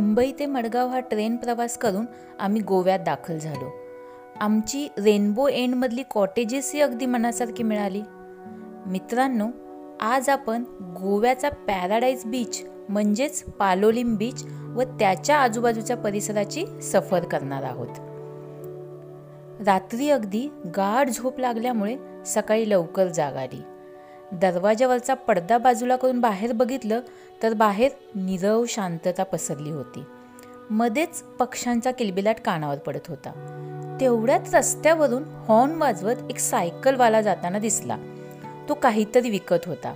मुंबई ते मडगाव हा ट्रेन प्रवास करून आम्ही गोव्यात दाखल झालो. आमची रेनबो एंडमधली कॉटेजेसही अगदी मनासारखी मिळाली. मित्रांनो आज आपण गोव्याचा पॅराडाईज बीच म्हणजेच पालोलिम बीच व त्याच्या आजूबाजूच्या परिसराची सफर करणार आहोत. रात्री अगदी गाढ झोप लागल्यामुळे सकाळी लवकर जाग आली. दरवाजावरचा पडदा बाजूला करून बाहेर बघितलं तर बाहेर निरव शांतता पसरली होती. मध्येच पक्ष्यांचा किलबिलाट कानावर पडत होता. तेवढ्याच रस्त्यावरून हॉर्न वाजवत एक सायकलवाला जाताना दिसला. तो काहीतरी विकत होता.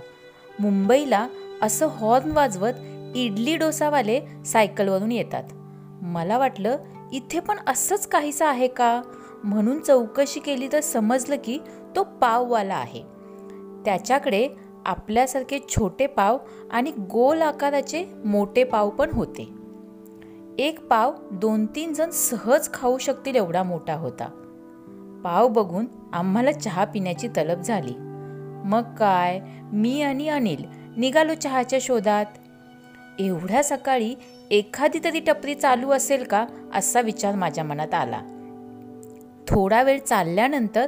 मुंबईला असं हॉर्न वाजवत इडली डोसावाले सायकलवरून येतात. मला वाटलं इथे पण असंच काहीसं आहे का? म्हणून चौकशी केली तर समजलं की तो पाववाला आहे. त्याच्याकडे आपल्यासारखे छोटे पाव आणि गोल आकाराचे मोठे पाव पण होते. एक पाव दोन तीन जण सहज खाऊ शकतील एवढा मोठा होता. पाव बघून आम्हाला चहा पिण्याची तलब झाली. मग काय मी आणि अनिल निघालो चहाच्या शोधात. एवढ्या सकाळी एखादी तरी टपरी चालू असेल का असा विचार माझ्या मनात आला. थोडा वेळ चालल्यानंतर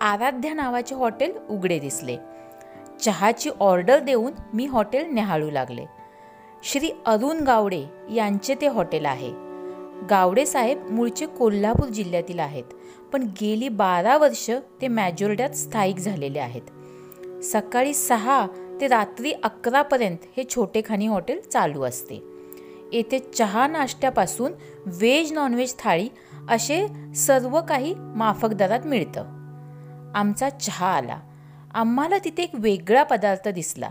आराध्या नावाचे हॉटेल उघडे दिसले. चहाची ऑर्डर देऊन मी हॉटेल न्याहाळू लागले. श्री अरुण गावडे यांचे ते हॉटेल आहे. गावडे साहेब मूळचे कोल्हापूर जिल्ह्यातील आहेत पण गेली बारा वर्ष ते मॅजोर्ड्यात स्थायिक झालेले आहेत. सकाळी सहा ते रात्री अकरापर्यंत हे छोटेखानी हॉटेल चालू असते. येथे चहा नाश्त्यापासून व्हेज नॉनव्हेज थाळी असे सर्व काही माफक दरात मिळतं. आमचा चहा आला. आम्हाला तिथे एक वेगळा पदार्थ दिसला.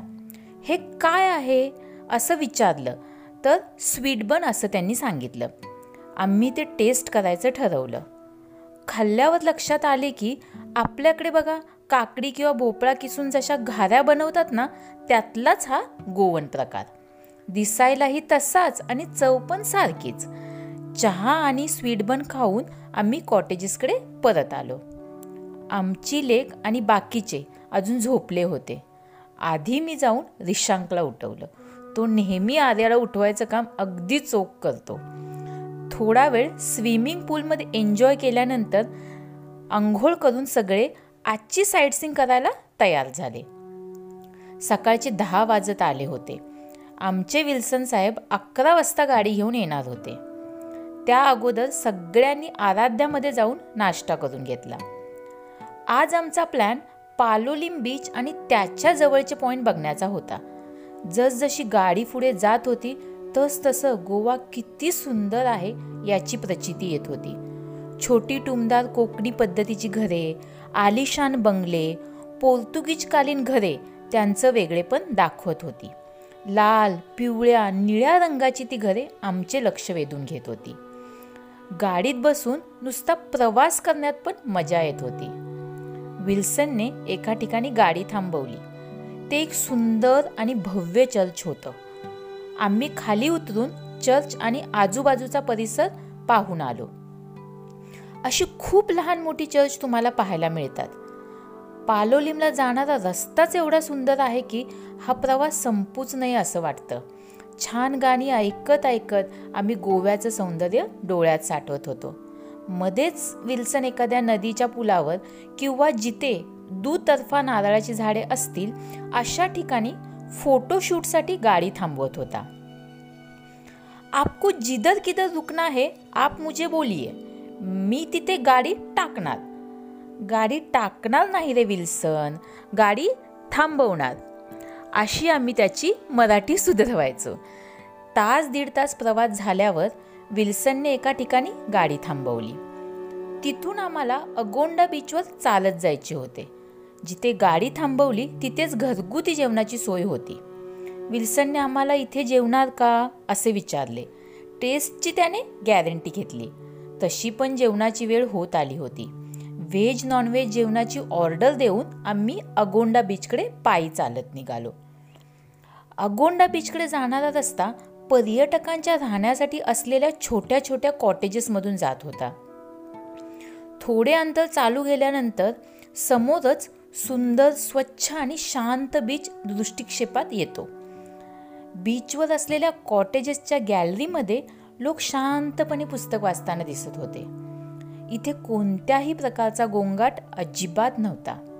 हे काय आहे? असं विचारलं. तर स्वीटबन असं त्यांनी सांगितलं. आम्ही ते टेस्ट करायचं ठरवलं. खाल्ल्यावर लक्षात आले की आपल्याकडे बघा काकडी किंवा भोपळा किसून जशा घाऱ्या बनवतात ना त्यातलाच हा गोवन प्रकार. दिसायलाही तसाच आणि चव पण सारखीच. चहा आणि स्वीटबन खाऊन आम्ही कॉटेजेसकडे परत आलो. आमची लेक आणि बाकीचे अजून झोपले होते. आधी मी जाऊन रिशांकला उठवलं. तो नेहमी आर्याला उठवायचं काम अगदी चोख करतो. थोडा वेळ स्विमिंग पूलमध्ये एन्जॉय केल्यानंतर आंघोळ करून सगळे आजची साईटसिंग करायला तयार झाले. सकाळचे दहा वाजत आले होते. आमचे विल्सन साहेब अकरा वाजता गाडी घेऊन येणार होते. त्या अगोदर सगळ्यांनी आराध्यामध्ये जाऊन नाश्ता करून घेतला. आज आमचा प्लॅन पालोलिम बीच आणि त्याच्या जवळचे पॉईंट बघण्याचा होता. जसजशी गाडी पुढे जात होती तस तसं गोवा किती सुंदर आहे याची प्रचिती येत होती. छोटी टुमदार कोकणी पद्धतीची घरे आलिशान बंगले पोर्तुगीजकालीन घरे त्यांचं वेगळेपण दाखवत होती. लाल पिवळ्या निळ्या रंगाची ती घरे आमचे लक्ष वेधून घेत होती. गाडीत बसून नुसता प्रवास करण्यात पण मजा येत होती. विल्सनने एका ठिकाणी गाडी थांबवली. ते एक सुंदर आणि भव्य चर्च होतं. आम्ही खाली उतरून चर्च आणि आजूबाजूचा परिसर पाहून आलो. अशी खूप लहान मोठी चर्च तुम्हाला पाहायला मिळतात. पालोलिमला जाणारा रस्ताच एवढा सुंदर आहे की हा प्रवास संपूच नाही असं वाटतं. छान गाणी ऐकत ऐकत आम्ही गोव्याचं सौंदर्य डोळ्यात साठवत होतो. मध्येच विल्सन एखाद्या नदीच्या पुलावर किंवा जिथे दुतर्फा नारळाची झाडे असतील अशा ठिकाणी फोटोशूटसाठी गाडी थांबवत होता. आपको जिधर किधर रुकना है आप मुझे बोलिये मी तिथे गाडी टाकणार. गाडी टाकणार नाही रे विल्सन. गाडी थांबवणार. अशी आम्ही त्याची मराठी सुधरवायचो. तास दीड तास प्रवास झाल्यावर विल्सनने एका ठिकाणी गाडी थांबवली. तिथून आम्हाला अगोंडा बीचवर चालत जायचे होते. जिथे गाडी थांबवली तिथेच घरगुती जेवणाची सोय होती. विल्सनने आम्हाला इथे जेवणार का? असे विचारले. टेस्टची त्याने गॅरंटी घेतली. तशी पण जेवणाची वेळ होत आली होती. व्हेज नॉनव्हेज जेवणाची ऑर्डर देऊन आम्ही अगोंडा बीचकडे पायी चालत निघालो. अगोंडा बीचकडे जाणारा रस्ता पर्यटकांच्या राहण्यासाठी असलेल्या छोट्या छोट्या कॉटेजेसमधून जात होता. थोडे अंतर चालू गेल्यानंतर समोरच सुंदर स्वच्छ आणि शांत बीच दृष्टिक्षेपात येतो. बीचवर असलेल्या कॉटेजेसच्या गॅलरीमध्ये लोक शांतपणे पुस्तक वाचताना दिसत होते. इथे कोणत्याही प्रकारचा गोंगाट अजिबात नव्हता.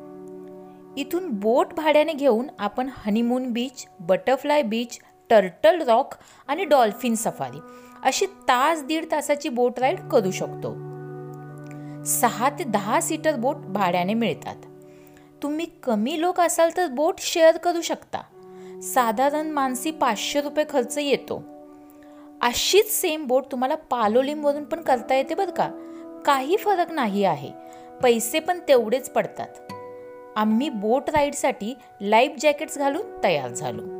इथून बोट भाड्याने घेऊन आपण honeymoon beach butterfly beach turtle rock आणि डॉल्फिन सफारी अशी तास दीड तासाची बोट राईड करू शकतो. सहा ते दहा सीटर बोट भाड्याने मिळतात. तुम्ही कमी लोक असाल तर बोट शेअर करू शकता. साधारण मानसी पाचशे रुपये खर्च येतो. अशीच सेम बोट तुम्हाला पालोलिमवरून पण करता येते बरं का? काही फरक नाही आहे. पैसे पण तेवढेच पडतात. आम्ही बोट राईडसाठी लाईफ जॅकेट्स घालून तयार झालो.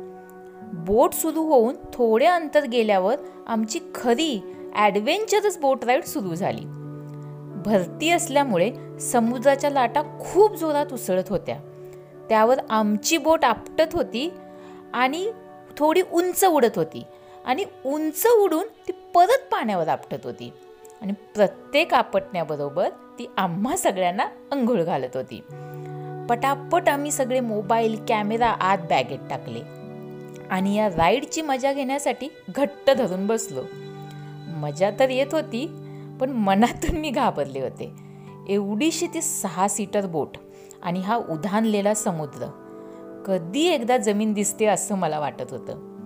बोट सुरू होऊन थोडे अंतर गेल्यावर आमची खरी ॲडव्हेंचरस बोट राईड सुरू झाली. भरती असल्यामुळे समुद्राच्या लाटा खूप जोरात उसळत होत्या. त्यावर आमची बोट आपटत होती आणि थोडी उंच उडत होती आणि उंच उडून ती परत पाण्यावर आपटत होती आणि प्रत्येक आपटण्याबरोबर ती आम्हा सगळ्यांना अंघोळ घालत होती. पटापट आम्ही सगळे मोबाईल कॅमेरा आत बॅगेत टाकले. आणि या राईडची मजा घेण्यासाठी घट्ट धरून बसलो. मजा तर येत होती पण मनातून मी घाबरले होते. एवढीशी ती सहा सीटर बोट आणि हा उधानलेला समुद्र. कधी एकदा जमीन दिसते असं मला वाटत होतं.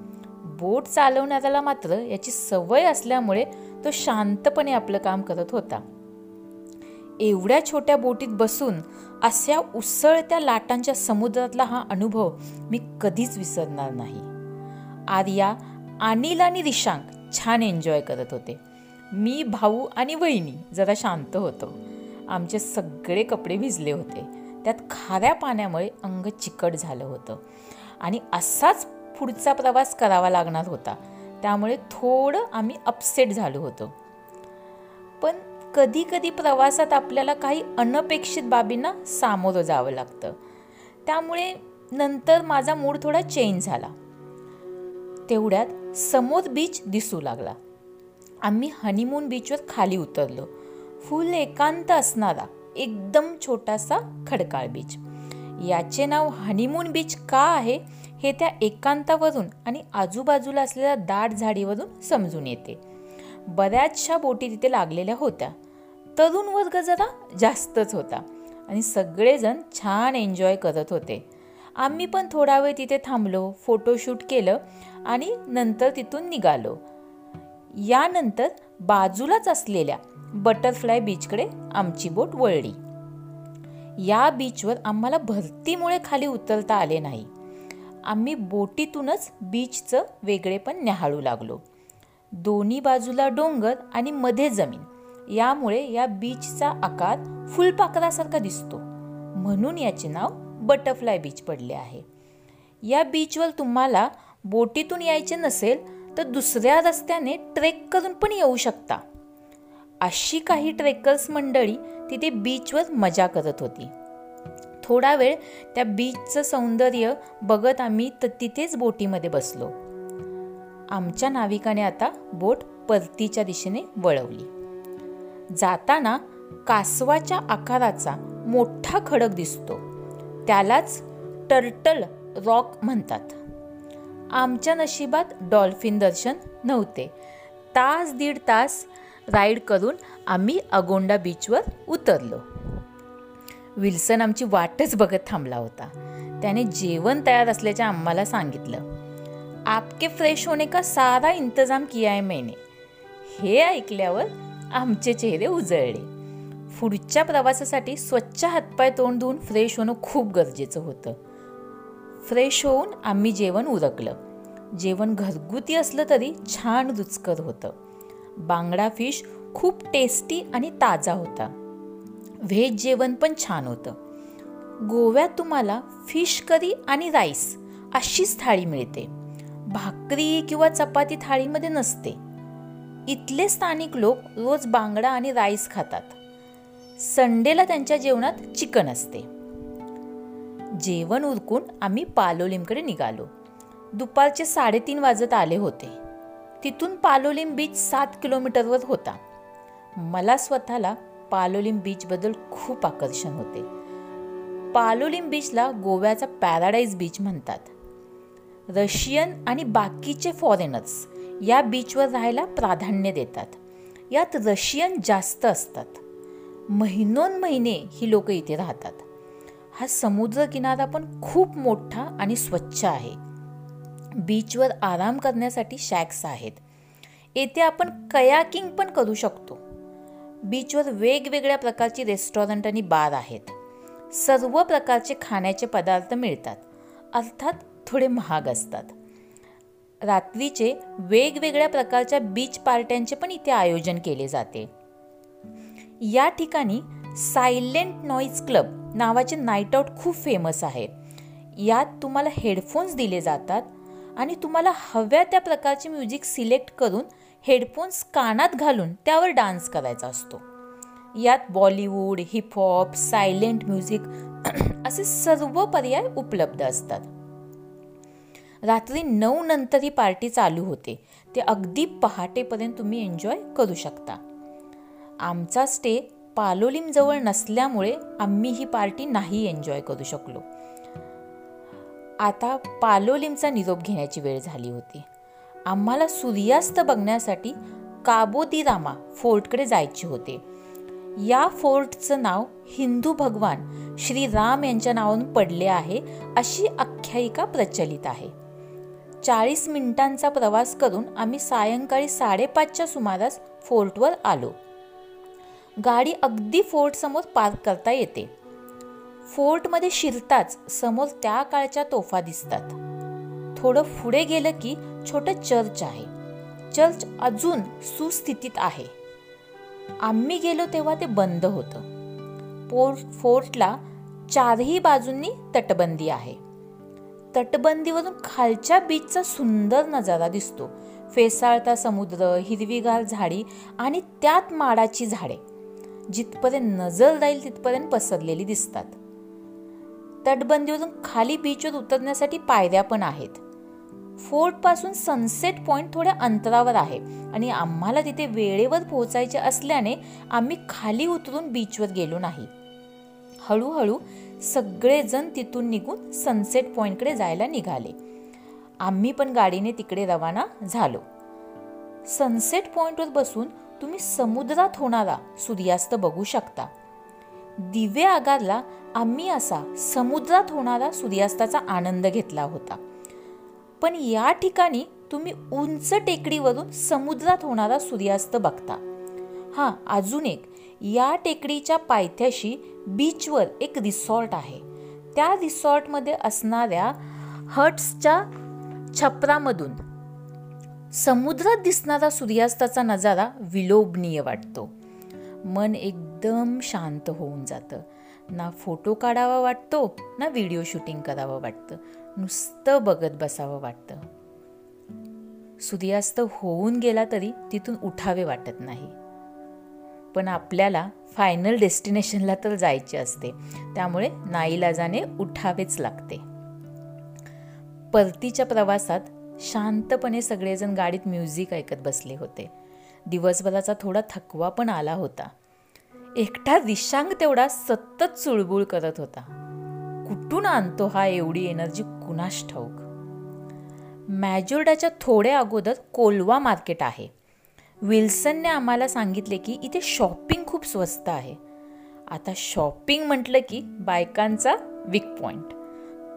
बोट चालवणाऱ्याला मात्र याची सवय असल्यामुळे तो शांतपणे आपलं काम करत होता. एवढ्या छोट्या बोटीत बसून अशा उसळत्या लाटांच्या समुद्रातला हा अनुभव मी कधीच विसरणार नाही. आर्या अनिल आणि रिशांक छान एन्जॉय करत होते. मी भाऊ आणि वहिनी जरा शांत होतो. आमचे सगळे कपडे भिजले होते. त्यात खाऱ्या पाण्यामुळे अंग चिकट झालं होतं. आणि असाच पुढचा प्रवास करावा लागणार होता. त्यामुळे थोडं आम्ही अपसेट झालो होतो. पण कधी कधी प्रवासात आपल्याला काही अनपेक्षित बाबींना सामोरं जावं लागतं. त्यामुळे नंतर माझा मूड थोडा चेंज झाला. तेवढ्यात समोर बीच दिसू लागला. आम्ही हनीमून बीचवर खाली उतरलो. फुल एकांत असणारा एकदम छोटासा खडकाळ बीच याचे नाव हनीमून बीच का आहे हे त्या एकांतावरून आणि आजूबाजूला असलेल्या दाट झाडीवरून समजून येते. बऱ्याचशा बोटी तिथे लागलेल्या होत्या. तरुण वर्ग जरा जास्तच होता आणि सगळेजण छान एन्जॉय करत होते. आम्ही पण थोडा वेळ तिथे थांबलो फोटोशूट केलं आणि नंतर तिथून निघालो. यानंतर बाजूलाच असलेल्या बटरफ्लाय बीचकडे आमची बोट वळली. या बीचवर आम्हाला भरतीमुळे खाली उतरता आले नाही. आम्ही बोटीतूनच बीचचं वेगळेपण न्याहाळू लागलो. दोन्ही बाजूला डोंगर आणि मध्ये जमीन. यामुळे या बीचचा आकार फुलपाखरासारखा दिसतो. म्हणून याचे नाव बटरफ्लाय बीच पडले आहे. या बीचवर तुम्हाला बोटीतून यायचे नसेल तर दुसऱ्या रस्त्याने ट्रेक करून पण येऊ शकता. अशी काही ट्रेकर्स मंडळी तिथे बीचवर मजा करत होती. थोडा वेळ त्या बीचचं सौंदर्य बघत आम्ही तर तिथेच बोटीमध्ये बसलो. आमच्या नाविकाने आता बोट परतीच्या दिशेने वळवली. जाताना कासवाच्या आकाराचा मोठा खडक दिसतो. त्यालाच टर्टल रॉक म्हणतात. आमच्या नशिबात डॉल्फिन दर्शन नव्हते. तास दीड तास राईड करून आम्ही अगोंडा बीचवर उतरलो. विल्सन आमची वाटच बघत थांबला होता. त्याने जेवण तयार असल्याचे आम्हाला सांगितलं. आपके फ्रेश होणे का सारा इंतजाम किया आहे मैंने? हे ऐकल्यावर आमचे चेहरे उजळले. पुढच्या प्रवासासाठी स्वच्छ हातपाय तोंड धुवून फ्रेश होणं खूप गरजेचं होतं. फ्रेश होऊन आम्ही जेवण उरकलं. जेवण घरगुती असलं तरी छान रुचकर होतं. बांगडा फिश खूप टेस्टी आणि ताजा होता. व्हेज जेवण पण छान होतं. गोव्यात तुम्हाला फिश करी आणि राईस अशीच थाळी मिळते. भाकरी किंवा चपाती थाळीमध्ये नसते. इथले स्थानिक लोक रोज बांगडा आणि राईस खातात. संडेला त्यांच्या जेवणात चिकन असते. जेवण उरकून आम्ही पालोलीमकडे निघालो. दुपारचे साडेतीन वाजत आले होते. तिथून पालोलीम बीच सात किलोमीटरवर होता. मला स्वतःला पालोलीम बीचबद्दल खूप आकर्षण होते. पालोलीम बीचला गोव्याचा पॅराडाईज बीच म्हणतात. रशियन आणि बाकीचे फॉरेनर्स या बीचवर राहायला प्राधान्य देतात. यात रशियन जास्त असतात. महिनोन महिने ही लोक इथे राहतात. हा समुद्र किनारा पण खूप मोठा आणि स्वच्छ आहे. बीचवर आराम करण्यासाठी शॅक्स आहेत. येथे आपण कयाकिंग पण करू शकतो. बीचवर वेगवेगळ्या प्रकारची रेस्टॉरंट आणि बार आहेत. सर्व प्रकारचे खाण्याचे पदार्थ मिळतात. अर्थात थोडे महाग असतात. रात्रीचे वेगवेगळ्या प्रकारच्या बीच पार्ट्यांचे पण इथे आयोजन केले जाते. या ठिकाणी सायलेंट नॉईज क्लब नावाचे नाईट आऊट खूप फेमस आहे. यात तुम्हाला हेडफोन्स दिले जातात आणि तुम्हाला हव्या त्या प्रकारचे म्युझिक सिलेक्ट करून हेडफोन्स कानात घालून त्यावर डान्स करायचा असतो. यात बॉलिवूड हिपहॉप सायलेंट म्युझिक असे सर्व पर्याय उपलब्ध असतात. रात्री नऊ नंतर ही पार्टी चालू होते. ते अगदी पहाटेपर्यंत तुम्ही एन्जॉय करू शकता. आमचा स्टे पालोलीमजवळ नसल्यामुळे आम्ही ही पार्टी नाही एन्जॉय करू शकलो. आता पालोलिमचा निरोप घेण्याची वेळ झाली होती. आम्हाला सूर्यास्त बघण्यासाठी काबोदिरामा फोर्टकडे जायचे होते. या फोर्टचं नाव हिंदू भगवान श्री राम यांच्या नावावरून पडले आहे अशी आख्यायिका प्रचलित आहे. चाळीस मिनिटांचा प्रवास करून आम्ही सायंकाळी साडेपाचच्या सुमारास फोर्टवर आलो. गाडी अगदी फोर्टसमोर पार्क करता येते. फोर्टमध्ये शिरताच समोर त्या काळच्या तोफा दिसतात. थोडं पुढे गेलं की छोटं चर्च आहे. चर्च अजून सुस्थितीत आहे. आम्ही गेलो तेव्हा ते बंद होतं. पोर्ट फोर्टला चारही बाजूंनी तटबंदी आहे. तटबंदीवरून खालच्या बीचचा सुंदर नजारा दिसतो. फेसाळता समुद्र हिरवीगार झाडी आणि त्यात माडाची झाडे. जिथपर्यंत नजर जाईल तिथपर्यंत पसरलेली दिसतात. तटबंदीवरून खाली बीचवर उतरण्यासाठी पायऱ्या पण आहेत. फोर्टपासून सनसेट पॉईंट थोड्या अंतरावर आहे आणि आम्हाला तिथे वेळेवर पोहोचायचे असल्याने आम्ही खाली उतरून बीचवर गेलो नाही. हळूहळू सगळेजण तिथून निघून सनसेट पॉईंटकडे जायला निघाले. आम्ही पण गाडीने तिकडे रवाना झालो. सनसेट पॉईंटवर बसून तुम्ही समुद्रात होणारा सूर्यास्त बघू शकता. दिवे आगारला आम्ही असा समुद्रात होणारा सूर्यास्ताचा आनंद घेतला होता. पण या ठिकाणी तुम्ही उंच टेकडीवरून समुद्रात होणारा सूर्यास्त बघता. हां अजून एक. या टेकडीच्या पायथ्याशी बीचवर एक रिसॉर्ट आहे. त्या रिसॉर्टमध्ये असणाऱ्या हट्सच्या छपरामधून समुद्रात दिसणारा सूर्यास्ताचा नजारा विलोभनीय वाटतो. मन एकदम शांत होऊन जातं. ना फोटो काढावा वाटतो ना व्हिडिओ शूटिंग करावं वाटतं. नुसतं बघत बसावं वाटतं. सूर्यास्त होऊन गेला तरी तिथून उठावे वाटत नाही. पण आपल्याला फायनल डेस्टिनेशनला तर जायचे असते. त्यामुळे नाईलाजाने उठावेच लागते. परतीच्या प्रवासात शांतपणे सगळेजण गाडीत म्युझिक ऐकत बसले होते. दिवसभराचा थोडा थकवा पण आला होता. एकटा रिशांग तेवढा सतत चुळबुळ करत होता. कुठून आणतो हा एवढी एनर्जी कुणाश ठाऊक? मॅजोर्डाच्या थोड्या अगोदर कोलवा मार्केट आहे. विल्सनने आम्हाला सांगितले की इथे शॉपिंग खूप स्वस्त आहे. आता शॉपिंग म्हटलं की बायकांचा वीक पॉईंट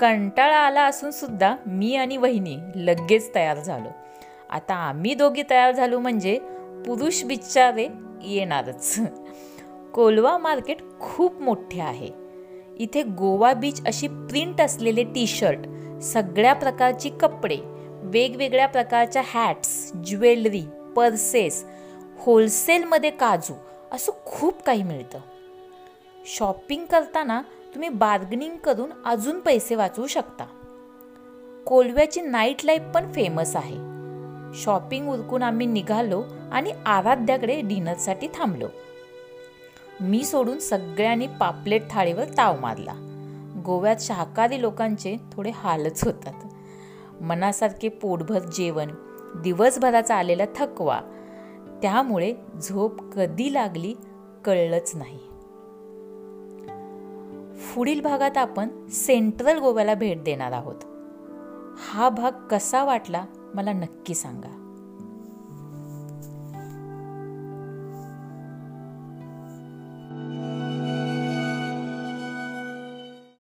कंटाळा आला असून सुद्धा मी आणि वहिनी लगेच तयार झालो. आता आम्ही दोघी तयार झालो म्हणजे पुरुष बिचारे येणारच. कोलवा मार्केट खूप मोठे आहे. इथे गोवा बीच अशी प्रिंट असलेले टी शर्ट सगळ्या प्रकारची कपडे वेगवेगळ्या प्रकारच्या हॅट्स ज्वेलरी पर्सेस होलसेलमध्ये काजू असं खूप काही मिळतं. शॉपिंग करताना तुम्ही बार्गनिंग करून अजून पैसे वाचवू शकता. कोलव्याची नाईट लाईफ पण फेमस आहे. शॉपिंग उरकून आम्ही निघालो आणि आराध्याकडे डिनरसाठी थांबलो. मी सोडून सगळ्यांनी पापलेट थाळीवर ताव मारला. गोव्यात शाकाहारी लोकांचे थोडे हालच होतात. मनासारखे पोटभर जेवण दिवसभराचा आलेला थकवा त्यामुळे झोप कधी लागली कळलंच नाही. पुढील भागात आपण सेंट्रल गोव्याला भेट देणार आहोत. हा भाग कसा वाटला मला नक्की सांगा.